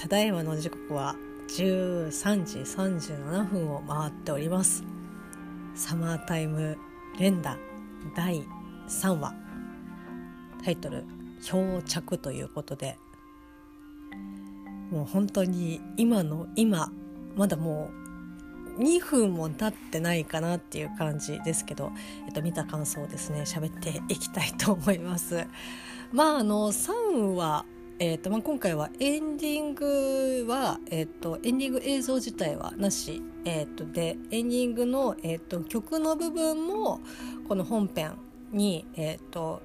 ただいまの時刻は13時37分を回っております。サマータイム連打第3話。タイトル「漂着」ということで。もう本当に今の今まだもう2分も経ってないかなっていう感じですけど、えっと、見た感想をですね。喋っていきたいと思います。まああの3話えーとまあ、今回はエンディングは、えーと、エンディング映像自体はなし、えーと、でエンディングの、えーと、曲の部分もこの本編に、えー、と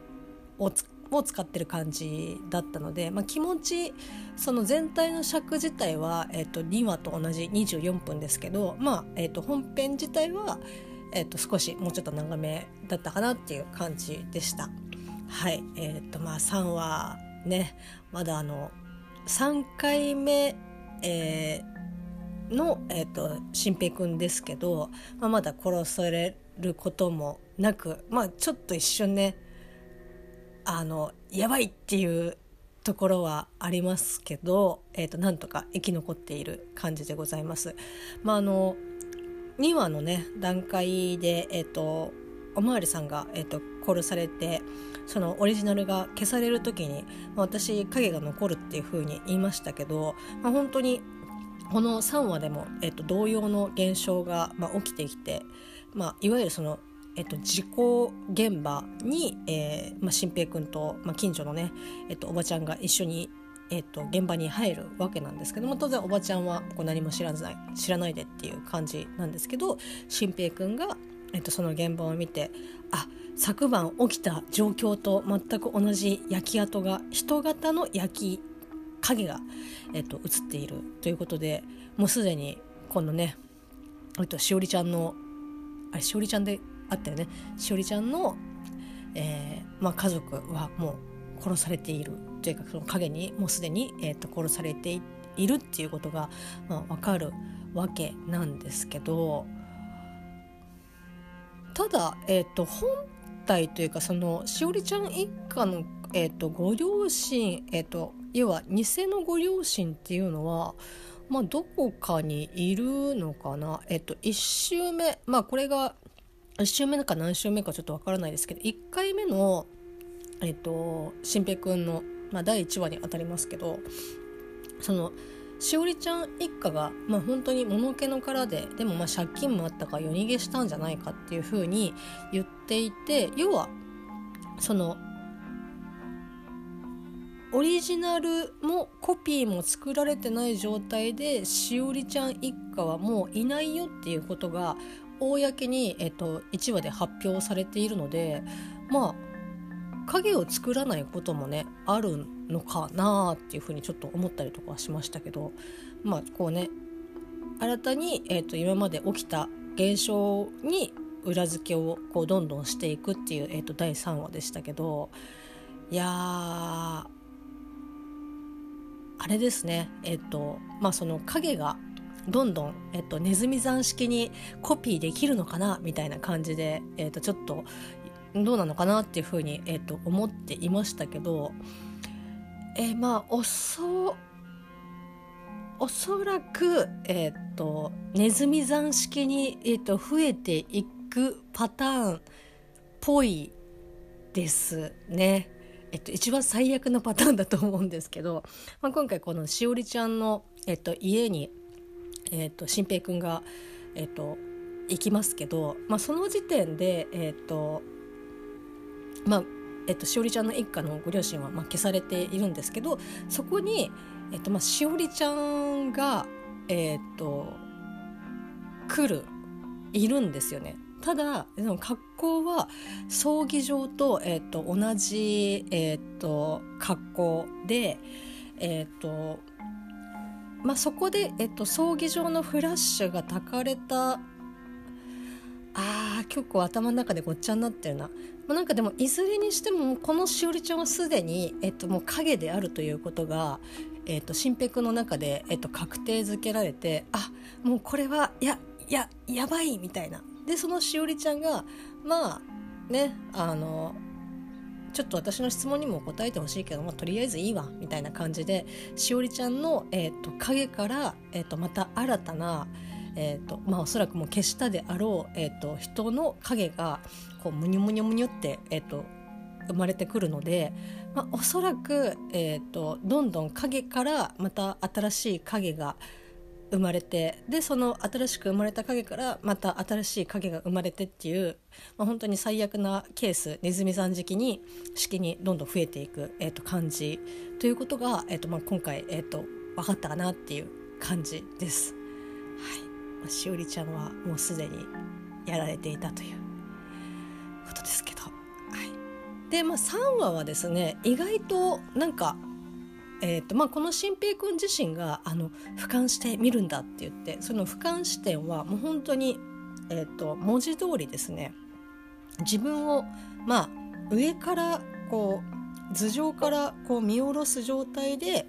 をを使ってる感じだったので、まあ、気持ちその全体の尺自体は、えー、と2話と同じ24分ですけど、まあえー、と本編自体は、えー、と少しもうちょっと長めだったかなっていう感じでした。はいえーとまあ、3話ねまだあの3回目、えー、の、えーと、新平くんですけど、まあ、まだ殺されることもなく、まあ、ちょっと一瞬ねあのやばいっていうところはありますけど、えーと、なんとか生き残っている感じでございます。まあ、あの2話のね段階で、えーと、おまわりさんが、えーと殺されてそのオリジナルが消される時に、まあ、私影が残るっていう風に言いましたけど、まあ、本当にこの3話でも、えっと、同様の現象が、まあ、起きてきて、まあ、いわゆるその、えっと、事故現場に、えーまあ、新平君と、まあ、近所のね、えっと、おばちゃんが一緒にえーと、現場に入るわけなんですけども当然おばちゃんはこう何も知らない知らないでっていう感じなんですけど新平君が、えーと、その現場を見てあっ昨晩起きた状況と全く同じ焼き跡が人型の焼き影が、えっと、映っているということでもうすでに今度ね、えっと、しおりちゃんのあれしおりちゃんであったよね。しおりちゃんの、えーまあ、家族はもう殺されているというかその影にもうすでに、えー、と殺されているっていうことが、まあ、分かるわけなんですけどただ、えーと、本体というかそのしおりちゃん一家の、えーと、ご両親、えーと、要は偽のご両親っていうのは、まあ、どこかにいるのかな、えっ、ー、と、1周目。まあこれが1周目か何周目かちょっとわからないですけど1回目のえ、ー、平くんの、まあ、第1話にあたりますけどそのしおりちゃん一家が、まあ、本当に物気の殻ででもまあ借金もあったから夜逃げしたんじゃないかっていうふうに言っていて要はそのオリジナルもコピーも作られてない状態でしおりちゃん一家はもういないよっていうことが公に、えっと、1話で発表されているのでまあ影を作らないこともねあるのかなっていうふうにちょっと思ったりとかはしましたけどまあこうね新たに、えーと、今まで起きた現象に裏付けをこうどんどんしていくっていう、えーと、第3話でしたけどいやあれですねえっ、ー、とまあその影がどんどん、えっと、ネズミ山式にコピーできるのかなみたいな感じで、えっと、ちょっとどうなのかなっていうふうに、えーと、思っていましたけど、えー、まあおそおそらく、えーと、ネズミ山式に、えーと、増えていくパターンっぽいですね。えっと、一番最悪のパターンだと思うんですけど、まあ、今回このしおりちゃんの、えっと、家に、えっと、新平くんが、えっと、行きますけど、まあ、その時点で、えっと、まあえっと、しおりちゃんの一家のご両親は、まあ、消されているんですけどそこに、えっとまあ、しおりちゃんが、えっと、来るいるんですよね。ただ格好は葬儀場と,、えっと同じ、えっと格好で、えっとまあ、そこで、えっと葬儀場のフラッシュが焚かれたあー結構頭の中でごっちゃになってるななんかでもいずれにしてもこのしおりちゃんはすでに、えっと、もう影であるということが、えっと、新平君の中で、えっと、確定づけられてあもうこれはやややばいみたいな。でそのしおりちゃんがまあねあのちょっと私の質問にも答えてほしいけど、まあ、とりあえずいいわみたいな感じでしおりちゃんの、えーと、影から、えーと、また新たな、えーとまあ、おそらくもう消したであろう、えー、と人の影がこうむにゅむにゅむにゅって、えー、と生まれてくるので、まあ、おそらく、えー、とどんどん影からまた新しい影が生まれてでその新しく生まれた影からまた新しい影が生まれてっていう、まあ、本当に最悪なケースネズミさん時期に式にどんどん増えていく、えー、と感じということが、えーとまあ、今回、えーと、分かったかなっていう感じです。はいまあ、しおりちゃんはもうすでにやられていたということですけど。はい、で、まあ、3話はですね意外となんかえーとまあ、この新平君自身があの俯瞰して見るんだって言ってその俯瞰視点はもう本当に、えーと、文字通りですね自分を、まあ、上からこう頭上からこう見下ろす状態で、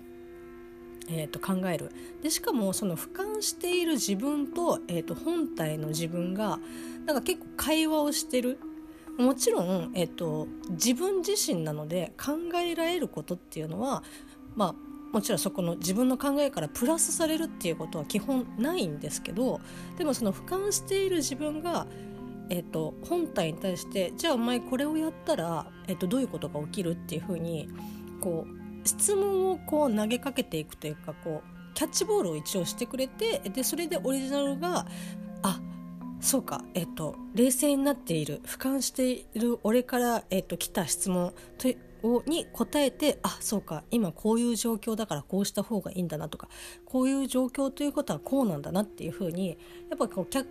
えー、と考える。でしかもその俯瞰している自分と,、えー、と本体の自分がなんか結構会話をしてる。もちろん、えーと自分自身なので考えられることっていうのはまあもちろんそこの自分の考えからプラスされるっていうことは基本ないんですけどでもその俯瞰している自分が、えーと、本体に対してじゃあお前これをやったら、えーと、どういうことが起きるっていうふうにこう質問をこう投げかけていくというかこうキャッチボールを一応してくれてでそれでオリジナルがあっそうか、えっと、冷静になっている俯瞰している俺から、えっと、来た質問とをに答えてあそうか。今こういう状況だからこうした方がいいんだなとかこういう状況ということはこうなんだなっていうふうにやっぱこう俯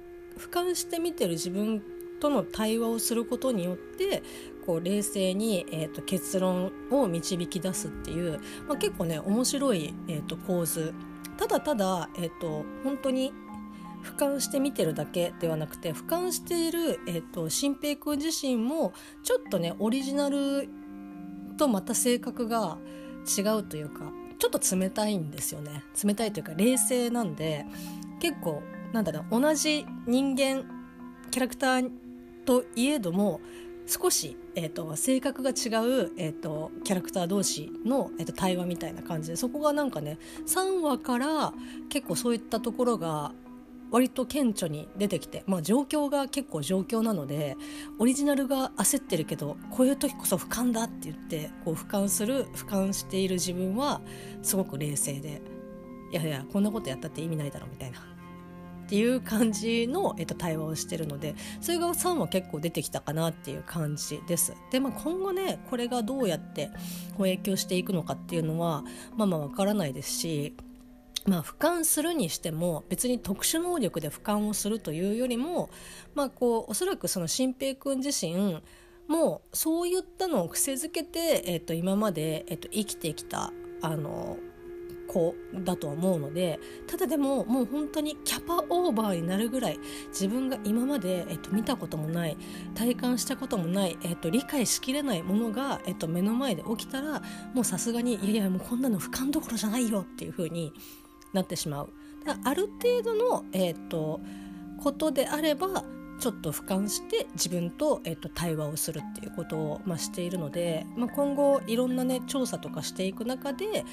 瞰して見てる自分との対話をすることによってこう冷静に、えーと、結論を導き出すっていう、まあ、結構ね面白い、えーと、構図。ただただ、えーと、本当に俯瞰して見てるだけではなくて俯瞰している、えー、と新平君自身もちょっとねオリジナルとまた性格が違うというかちょっと冷たいんですよね。冷たいというか冷静なんで結構なんだろう同じ人間キャラクターといえども少し、えーと、性格が違う、えーと、キャラクター同士の、えーと対話みたいな感じでそこがなんかね3話から結構そういったところが割と顕著に出てきて、まあ、状況が結構状況なのでオリジナルが焦ってるけどこういう時こそ俯瞰だって言ってこう俯瞰する俯瞰している自分はすごく冷静でいやいやこんなことやったって意味ないだろみたいなっていう感じの、えっと、対話をしてるのでそれが3は結構出てきたかなっていう感じです。で、まあ、今後ねこれがどうやってこう影響していくのかっていうのはまあまあわからないですしまあ、俯瞰するにしても別に特殊能力で俯瞰をするというよりも、まあ、こうおそらくその新平君自身もうそういったのを癖づけて、えっと、今まで、えっと、生きてきたあの子だと思うのでただでももう本当にキャパオーバーになるぐらい自分が今まで、えっと、見たこともない体感したこともない、えっと、理解しきれないものが、えっと、目の前で起きたらもうさすがにいやいやもうこんなの俯瞰どころじゃないよっていうふうになってしまう。ある程度の、えーと、ことであればちょっと俯瞰して自分と,、えーと、対話をするっていうことを、まあ、しているので、まあ、今後いろんなね調査とかしていく中で、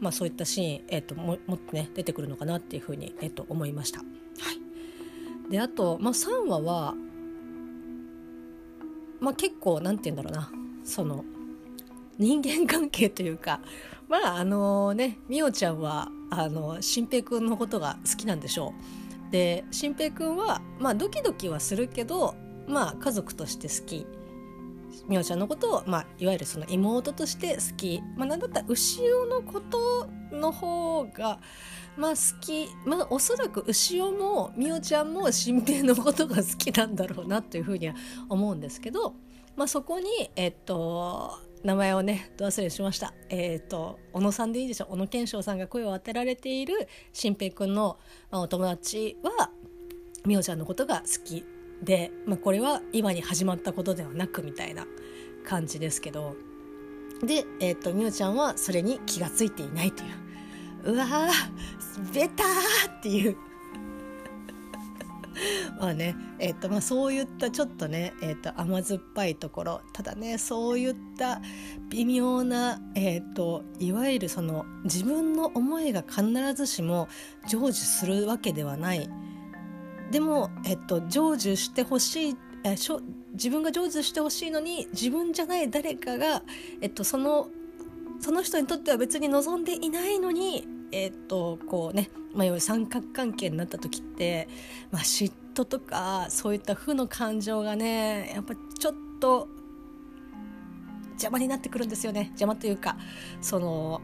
まあ、そういったシーン、えーと、ももっとね出てくるのかなっていうふうに、えー、と思いました。はい、であと、まあ、3話は、まあ、結構なんて言うんだろうなその人間関係というかまああのねみおちゃんはあの新平くんのことが好きなんでしょう。で新平くんはまあドキドキはするけどまあ家族として好き。みおちゃんのことを、まあ、いわゆるその妹として好き、まあ、なんだったら牛尾のことの方が、まあ、好き、まあ、おそらく牛尾もみおちゃんも新平のことが好きなんだろうなというふうには思うんですけど、まあ、そこに、えっと、名前をねど忘れしました。えっ、ー、と小野さんでいいでしょ小野賢章さんが声を当てられている新平君の、まあ、お友達はみおちゃんのことが好きで、まあ、これは今に始まったことではなくみたいな感じですけど。で、えーと、みおちゃんはそれに気が付いていないという。うわーベターっていう まあね、えっとまあ、そういったちょっとね、えっと、甘酸っぱいところただねそういった微妙な、えっと、いわゆるその自分の思いが必ずしも成就するわけではない。でも、えっと、成就してほしいえしょ自分が成就してほしいのに自分じゃない誰かが、えっと、そのその人にとっては別に望んでいないのにえっとこうね、まあ、三角関係になった時って、まあ、嫉妬とかそういった負の感情がねやっぱちょっと邪魔になってくるんですよね。邪魔というかその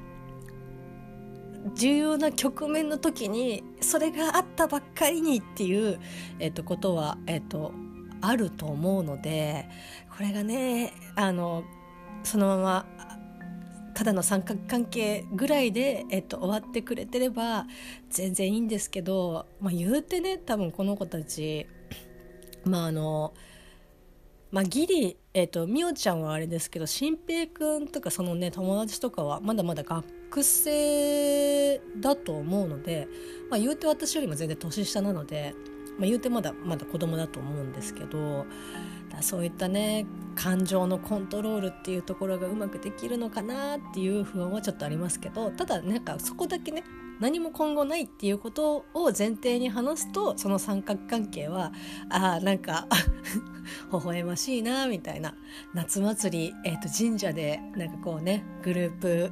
重要な局面の時にそれがあったばっかりにっていう、えっと、ことは、えっと、あると思うのでこれがねあのそのままただの三角関係ぐらいで、えっと、終わってくれてれば全然いいんですけど、まあ、言うてね多分この子たちまああのまあ、ギリ、えっと、みおちゃんはあれですけど新平くんとかそのね友達とかはまだまだ学生だと思うので、まあ、言うて私よりも全然年下なので、まあ、言うてまだまだ子供だと思うんですけどそういったね感情のコントロールっていうところがうまくできるのかなっていう不安はちょっとありますけどただなんかそこだけね何も今後ないっていうことを前提に話すとその三角関係はあなんか 微笑ましいなみたいな夏祭り、えー、と神社でなんかこうねグループ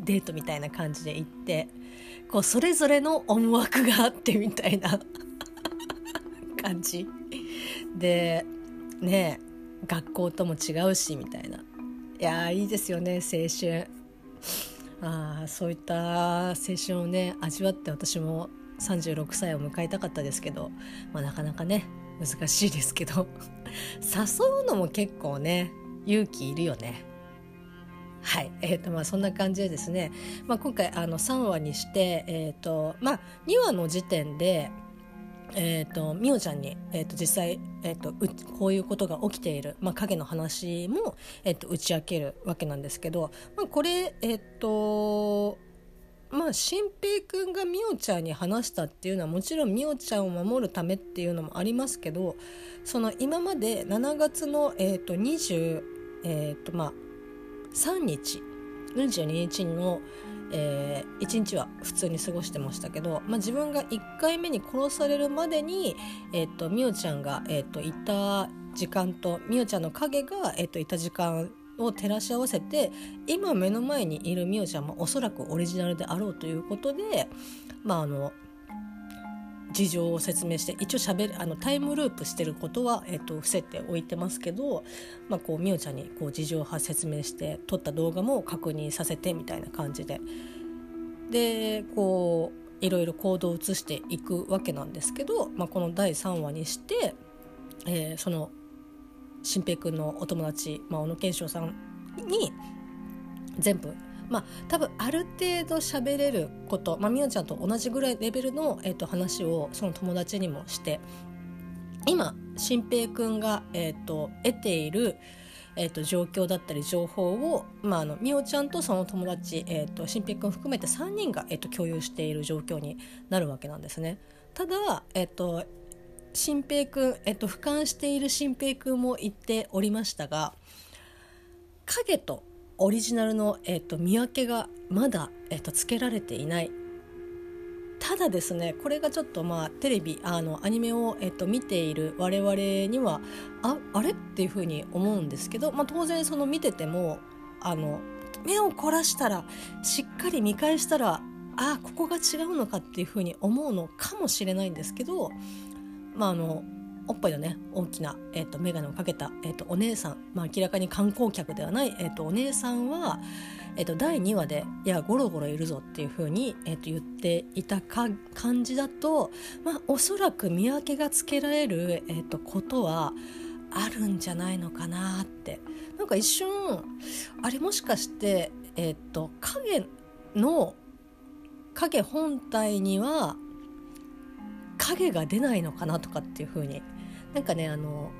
デートみたいな感じで行ってこうそれぞれの思惑があってみたいな 感じ。でね学校とも違うしみたいな。いやいいですよね青春。あそういった青春をね味わって私も36歳を迎えたかったですけど、まあ、なかなかね難しいですけど。誘うのも結構ね勇気いるよね。はい、えーとまあ、そんな感じでですね、まあ、今回あの3話にして、えーとまあ、2話の時点でえーと、みおちゃんに、えーと、実際、えーと、こういうことが起きている、まあ、影の話も、えー、と打ち明けるわけなんですけど、まあ、これえっ、ー、とまあ新平君がみおちゃんに話したっていうのはもちろんみおちゃんを守るためっていうのもありますけどその今まで7月の、えー、と20、えーとまあ、3日22日の、えー、1日は普通に過ごしてましたけど、まあ、自分が1回目に殺されるまでに、えーと、みおちゃんが、えーと、いた時間とみおちゃんの影が、えーと、いた時間を照らし合わせて今目の前にいるみおちゃんもおそらくオリジナルであろうということで、まあ、あの事情を説明して一応しゃべるあのタイムループしてることは、えっと、伏せておいてますけど、まあ、こうみおちゃんにこう事情を説明して撮った動画も確認させてみたいな感じででこういろいろ行動を移していくわけなんですけど、まあ、この第3話にして、えー、その新平君のお友達、まあ、小野賢章さんに全部まあ多分ある程度喋れることまあみおちゃんと同じぐらいレベルの、えーと、話をその友達にもして今新平くんが、えーと、得ている、えーと、状況だったり情報を、まあ、あのみおちゃんとその友達、えー、と新平くん含めて3人が、えー、と共有している状況になるわけなんですね。ただ、えー、と新平くん、えー、と俯瞰している新平くんも言っておりましたが影とオリジナルの、えーと、見分けがまだ、えーと、つけられていない。ただですねこれがちょっとまあテレビあのアニメを、えーと、見ている我々にはああれっていうふうに思うんですけど、まあ、当然その見ててもあの目を凝らしたらしっかり見返したらあここが違うのかっていうふうに思うのかもしれないんですけどまああのおっぱいのね大きな、えーと、眼鏡をかけた、えーと、お姉さん、まあ、明らかに観光客ではない、えーと、お姉さんは、えー、と第2話で「いやゴロゴロいるぞ」っていうふうに、えー、と言っていたか感じだと、まあ、おそらく見分けがつけられる、えー、とことはあるんじゃないのかなって。なんか一瞬あれもしかして、えー、と影の影本体には影が出ないのかなとかっていうふうになんかねあの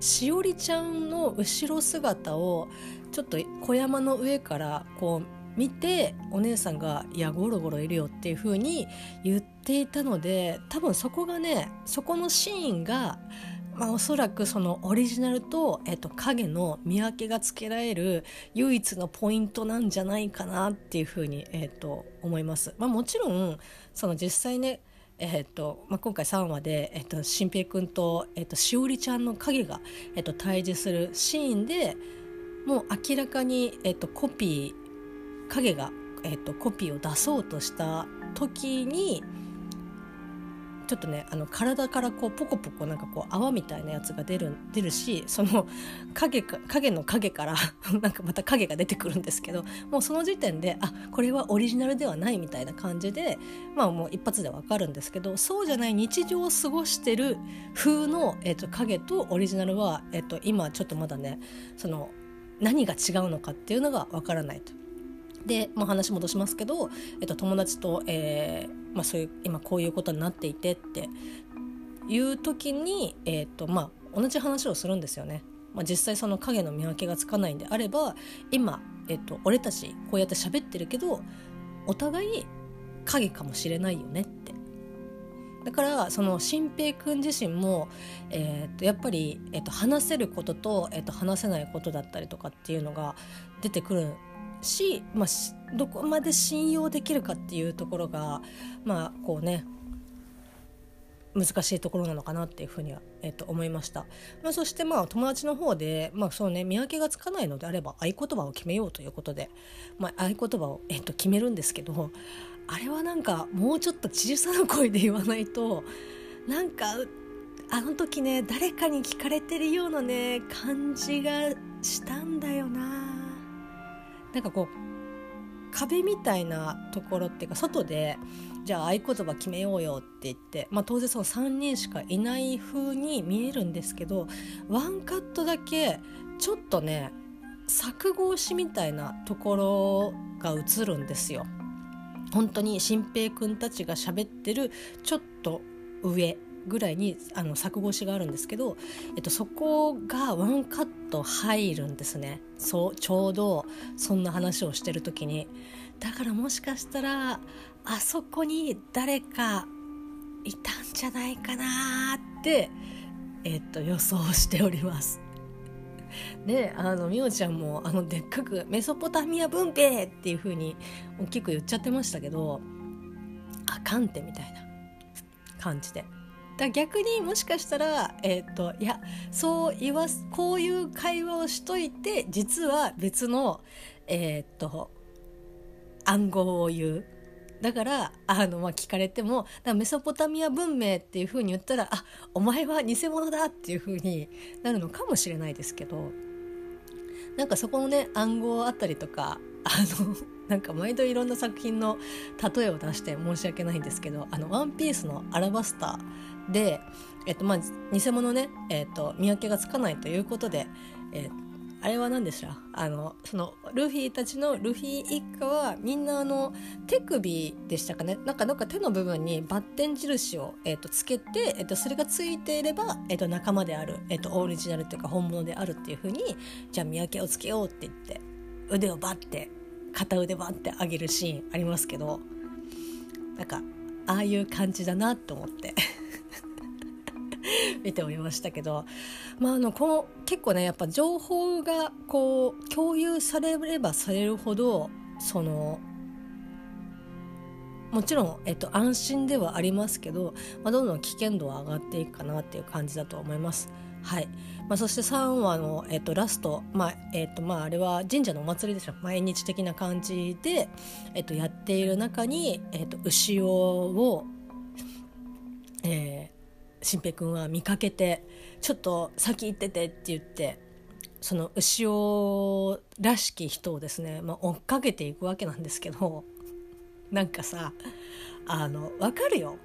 しおりちゃんの後ろ姿をちょっと小山の上からこう見てお姉さんが「いやゴロゴロいるよ」っていう風に言っていたので多分そこがねそこのシーンが、まあ、おそらくそのオリジナルと、えっと、影の見分けがつけられる唯一のポイントなんじゃないかなっていう風に、えっと、思います。まあ、もちろんその実際ねえーとまあ、今回3話で、えーと、新平君と,、えーと、しおりちゃんの影が、えーと、対峙するシーンでもう明らかに、えー、とコピー影が、えー、とコピーを出そうとした時にちょっとねあの体からこうポコポコなんかこう泡みたいなやつが出る出るしその影か影の影から なんかまた影が出てくるんですけどもうその時点であこれはオリジナルではないみたいな感じでまあもう一発でわかるんですけどそうじゃない日常を過ごしてる風の、えー、と影とオリジナルは、えー、と今ちょっとまだねその何が違うのかっていうのがわからないと。で、まあ、話戻しますけど、えっと、友達と、えーまあ、そういう今こういうことになっていてっていう時に、えっとまあ、同じ話をするんですよね。まあ、実際その影の見分けがつかないんであれば今、えっと、俺たちこうやって喋ってるけどお互い影かもしれないよねってだからその新平君自身も、えー、とやっぱり、えー、と話せることと,、えー、と話せないことだったりとかっていうのが出てくるし、まあ、どこまで信用できるかっていうところがまあこうね難しいところなのかなっていうふうには、えー、と思いました、まあ、そしてまあ友達の方で、まあそうね、見分けがつかないのであれば合言葉を決めようということで、まあ、合言葉を、えー、と決めるんですけどあれはなんかもうちょっと小さな声で言わないとなんかあの時ね誰かに聞かれてるようなね感じがしたんだよな。なんかこう壁みたいなところっていうか外でじゃあ合言葉決めようよって言って、まあ、当然その3人しかいない風に見えるんですけどワンカットだけちょっとね錯合しみたいなところが映るんですよ。本当に新平くんたちが喋ってるちょっと上ぐらいにあの作越しがあるんですけど、えっと、そこがワンカット入るんですねそうちょうどそんな話をしてる時にだからもしかしたらあそこに誰かいたんじゃないかなって、えっと、予想しております。であのみおちゃんもあのでっかく「メソポタミア文兵!」っていう風に大きく言っちゃってましたけどあかんってみたいな感じでだ逆にもしかしたら、えっ、ー、といやそう言わすこういう会話をしといて実は別のえっ、ー、と暗号を言う。だからあの、まあ、聞かれてもメソポタミア文明っていうふうに言ったらあお前は偽物だっていうふうになるのかもしれないですけどなんかそこのね暗号あったりとかあの なんか毎度いろんな作品の例えを出して申し訳ないんですけど「あのワンピースのアラバスターで、えっとまあ、偽物ね、えっと、見分けがつかないということで、えあれは何でしょうあのそのルフィたちのルフィ一家はみんなあの手首でしたかね？なんかなんか手の部分にバッテン印を、えー、とつけて、えー、とそれがついていれば、えー、と仲間である、えー、とオリジナルっていうか本物であるっていうふうにじゃあ見分けをつけようって言って腕をバッて片腕バッて上げるシーンありますけどなんかああいう感じだなと思って。見ておりましたけど、まあ、あのこの結構ねやっぱ情報がこう共有されればされるほどそのもちろん、えっと、安心ではありますけど、まあ、どんどん危険度は上がっていくかなっていう感じだと思います。はい。まあ、そして3話の、えっと、ラスト、まあえっとまあ、あれは神社のお祭りでしょ。毎日的な感じで、えっと、やっている中に、えっと、牛尾を、新平君は見かけてちょっと先行っててって言ってその牛尾らしき人をですね、まあ、追っかけていくわけなんですけどなんかさあの分かるよ。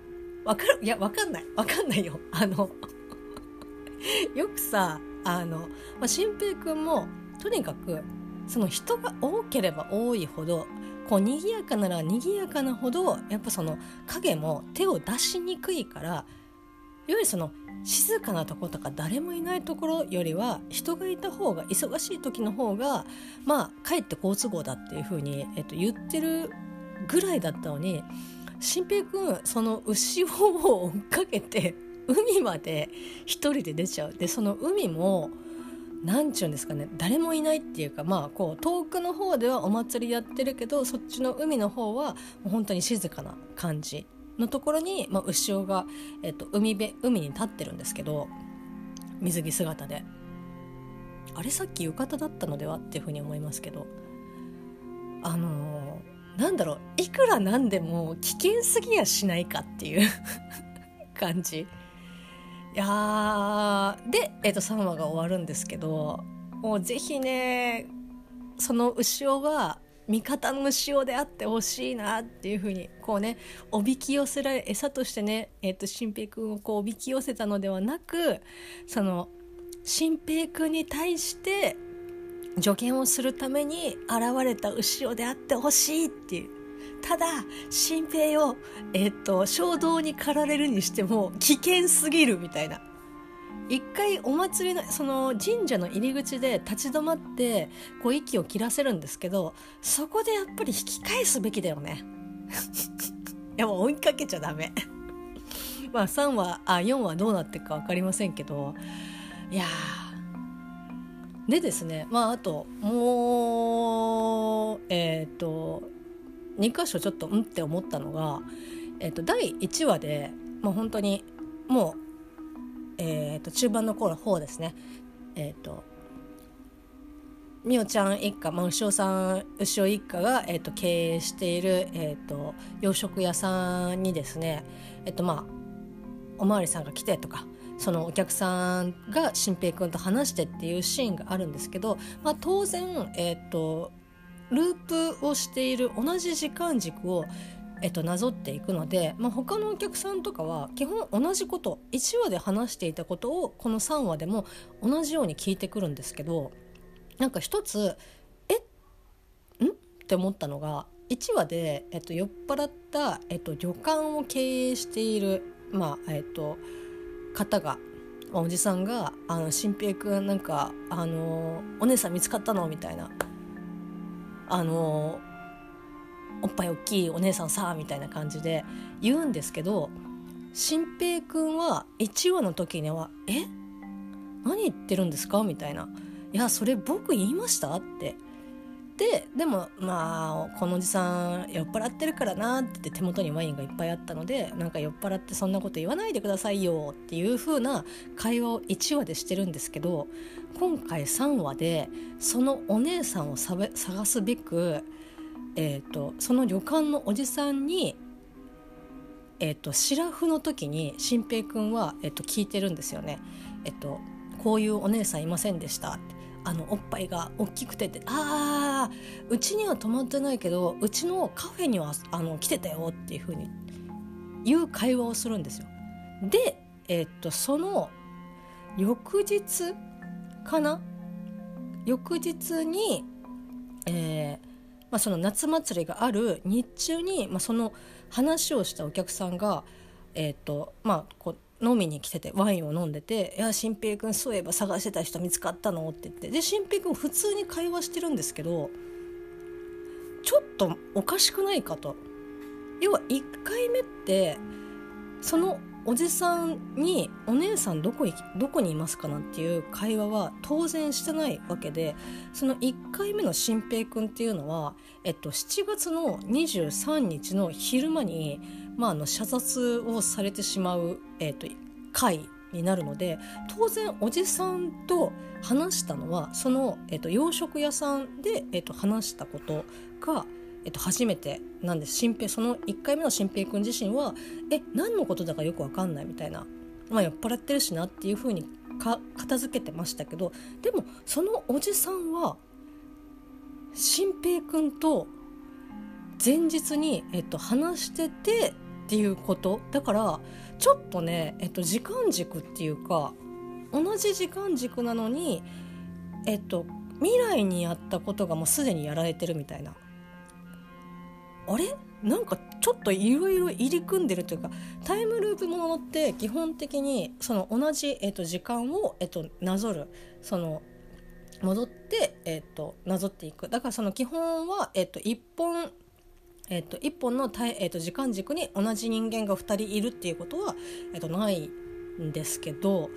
分かるいや分かんない。分かんないよ。あの よくさあの、まあ、新平君もとにかくその人が多ければ多いほどこう賑やかなら賑やかなほどやっぱその影も手を出しにくいからゆるその静かなとことか誰もいないところよりは人がいた方が忙しい時の方がまあかえって好都合だっていうふうに、えっと、言ってるぐらいだったのに新平君その牛を追っかけて海まで一人で出ちゃう。でその海も何ちゅうんですかね誰もいないっていうかまあこう遠くの方ではお祭りやってるけどそっちの海の方はもう本当に静かな感じ。のところに、まあ、牛が、えっと、海辺海に立ってるんですけど水着姿で。あれさっき浴衣だったのではっていうふうに思いますけど。あのー、なんだろういくらなんでも危険すぎやしないかっていう 感じ。いやで、えー、と3話が終わるんですけどもうぜひねその牛尾が味方の牛尾であってほしいなっていうふうにこうねおびき寄せられ餌としてね、えー、と新平君をこうおびき寄せたのではなくその新平君に対して助言をするために現れた牛であってほしいっていう。ただ新平を、えっと、衝動に駆られるにしても危険すぎるみたいな。一回お祭りのその神社の入り口で立ち止まってこう息を切らせるんですけどそこでやっぱり引き返すべきだよね。いやもう追いかけちゃダメ。まあ3話あ4話どうなっていくか分かりませんけどいやでですねまああともうえっ、ー、と2箇所ちょっとうんって思ったのが、えー、と第1話でもう本当にもう、えー、と中盤の頃方ですね。えっ、ー、とみおちゃん一家、まあ、牛尾さん牛尾一家が、えーと、経営している、えーと、洋食屋さんにですねえっ、ー、とまあおまわりさんが来てとかそのお客さんが新平君と話してっていうシーンがあるんですけど、まあ、当然、えーとループをしている同じ時間軸をえっと、なぞっていくので、まあ、他のお客さんとかは基本同じこと1話で話していたことをこの3話でも同じように聞いてくるんですけどなんか一つえん？って思ったのが1話で、えっと、酔っ払った、えっと、旅館を経営している、まあえっと、方がおじさんが「あの新平君なんかあのお姉さん見つかったの?」みたいなあのおっぱい大きいお姉さんさみたいな感じで言うんですけど新平君は1話の時には「え？何言ってるんですか?」みたいな「いやそれ僕言いました?」ってででもまあこのおじさん酔っ払ってるからなってって手元にワインがいっぱいあったのでなんか酔っ払ってそんなこと言わないでくださいよっていう風な会話を1話でしてるんですけど今回3話でそのお姉さんを探すべく、えーと、その旅館のおじさんに、えーと、シラフの時に新平君は、えーと、聞いてるんですよね。えー、とこういうお姉さんいませんでしたあのおっぱいが大きくてってああうちには泊まってないけどうちのカフェにはあの来てたよっていうふうに言う会話をするんですよ。で、えー、っとその翌日かな？翌日に、えーまあ、その夏祭りがある日中に、まあ、その話をしたお客さんが、えーとまあ、こう飲みに来ててワインを飲んでて「いや新平君そういえば探してた人見つかったの?」って言ってで新平君普通に会話してるんですけどちょっとおかしくないかと。要は1回目ってそのおじさんに「お姉さんどこどこにいますか?」なんていう会話は当然してないわけでその1回目の新平君っていうのは、えっと、7月の23日の昼間にまあ、あの射殺をされてしまう、えーと、回になるので当然おじさんと話したのはその、えーと、洋食屋さんで、えーと、話したことが、えー、と初めてなんです。新平その1回目の新平君自身はえ何のことだかよく分かんないみたいな、まあ、酔っ払ってるしなっていうふうにか片付けてましたけどでもそのおじさんは新平君と前日に、えっと、話しててっていうこと。だからちょっとね、えっと、時間軸っていうか同じ時間軸なのにえっと未来にやったことがもうすでにやられてるみたいな。あれ？なんかちょっといろいろ入り組んでるというかタイムループものって基本的にその同じ、えー、と時間を、えー、となぞるその戻って、えー、となぞっていく。だからその基本は、えー、と1本えーと、1本のたいえーと、時間軸に同じ人間が2人いるっていうことは、えーとないんですけど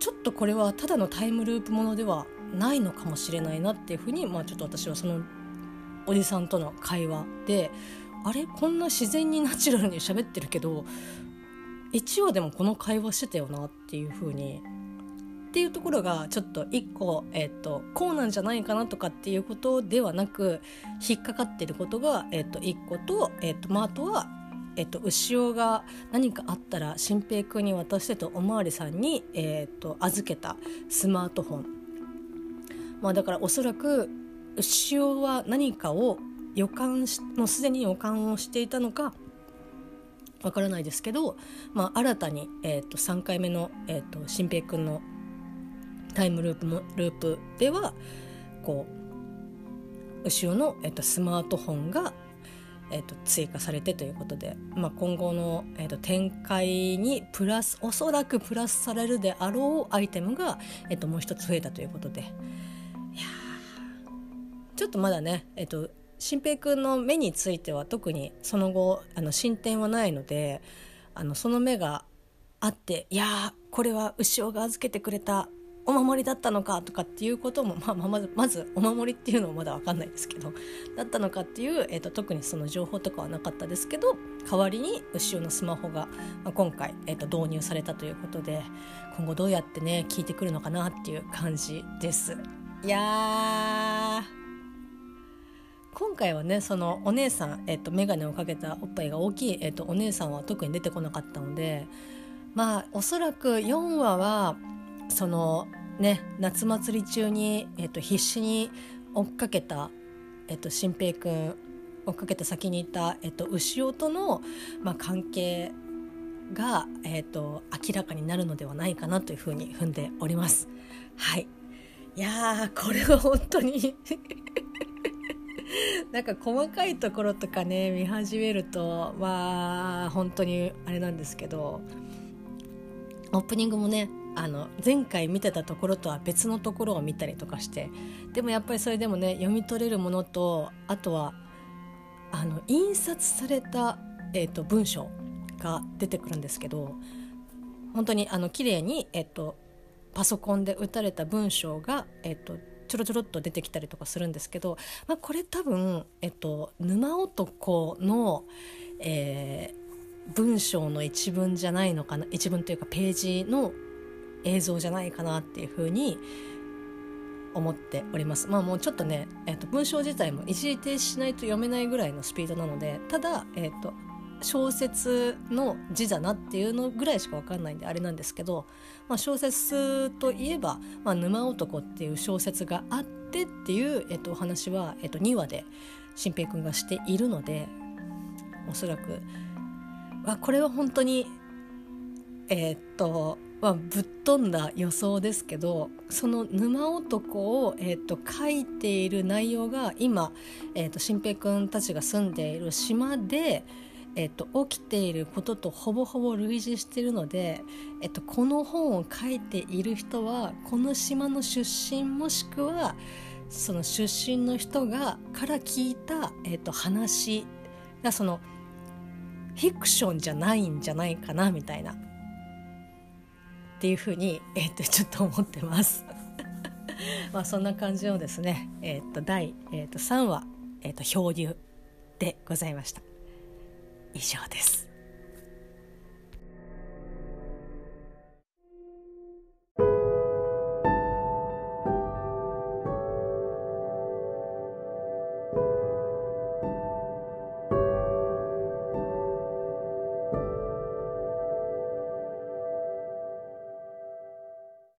ちょっとこれはただのタイムループものではないのかもしれないなっていうふうに、まあ、ちょっと私はそのおじさんとの会話であれ？こんな自然にナチュラルに喋ってるけど1話でもこの会話してたよなっていうふうにっていうところがちょっと1個、えーと、こうなんじゃないかなとかっていうことではなく引っかかってることが、えーと、1個と,、えーとまあ、あとはえっと、牛尾が何かあったら新平君に渡してとおまわりさんに、えっと、預けたスマートフォン、まあ、だからおそらく牛尾は何かを予感しもうすでに予感をしていたのかわからないですけど、まあ、新たに、えーと、3回目の、えーと、新平君のタイムループのループではこう牛尾の、えーとスマートフォンがえーと、追加されてということで、まあ、今後の、えーと、展開にプラスおそらくプラスされるであろうアイテムが、えーと、もう一つ増えたということでちょっとまだね、えー、と新平君の目については特にその後あの進展はないのであのその目があっていやこれは牛尾が預けてくれたお守りだったのかとかっていうことも、まあ、まずまずお守りっていうのもまだ分かんないですけどだったのかっていう、えーと、特にその情報とかはなかったですけど代わりに牛尾のスマホが、まあ、今回、えーと、導入されたということで今後どうやってね聞いてくるのかなっていう感じです。いや今回はねそのお姉さん、えーと、眼鏡をかけたおっぱいが大きい、えー、とお姉さんは特に出てこなかったのでまあおそらく4話はそのね夏祭り中に、えーと、必死に追っかけた、えーと、新平君追っかけた先にいた、えーと、牛尾との、まあ、関係が、えー、と明らかになるのではないかなというふうに踏んでおります。はいいやーこれは本当に なんか細かいところとかね見始めるとまあ本当にあれなんですけどオープニングもねあの前回見てたところとは別のところを見たりとかしてでもやっぱりそれでもね読み取れるものとあとはあの印刷された、えーと、文章が出てくるんですけど本当にあの綺麗にえっ、ー、とパソコンで打たれた文章が、えっ、ー、とちょろちょろっと出てきたりとかするんですけど、まあ、これ多分、えっと、沼男の、えー、文章の一文じゃないのかな一文というかページの映像じゃないかなっていうふうに思っております。まあもうちょっとね、えー、と文章自体も一時停止しないと読めないぐらいのスピードなのでただ、えーと、小説の字だなっていうのぐらいしか分かんないんであれなんですけど、まあ、小説といえば「まあ、沼男」っていう小説があってっていう、えー、とお話は、えー、と2話で新平君がしているのでおそらく、あ、これは本当にえっ、とまあ、ぶっ飛んだ予想ですけどその沼男を、えーと、書いている内容が今、えーと、新平君たちが住んでいる島で、えーと、起きていることとほぼほぼ類似しているので、えー、とこの本を書いている人はこの島の出身もしくはその出身の人がから聞いた、えー、と話がそのフィクションじゃないんじゃないかなみたいなっていうふうに、えー、とちょっと思ってます。まあそんな感じのですね、えー、と第、えー、と3話、えー、と漂流でございました。以上です。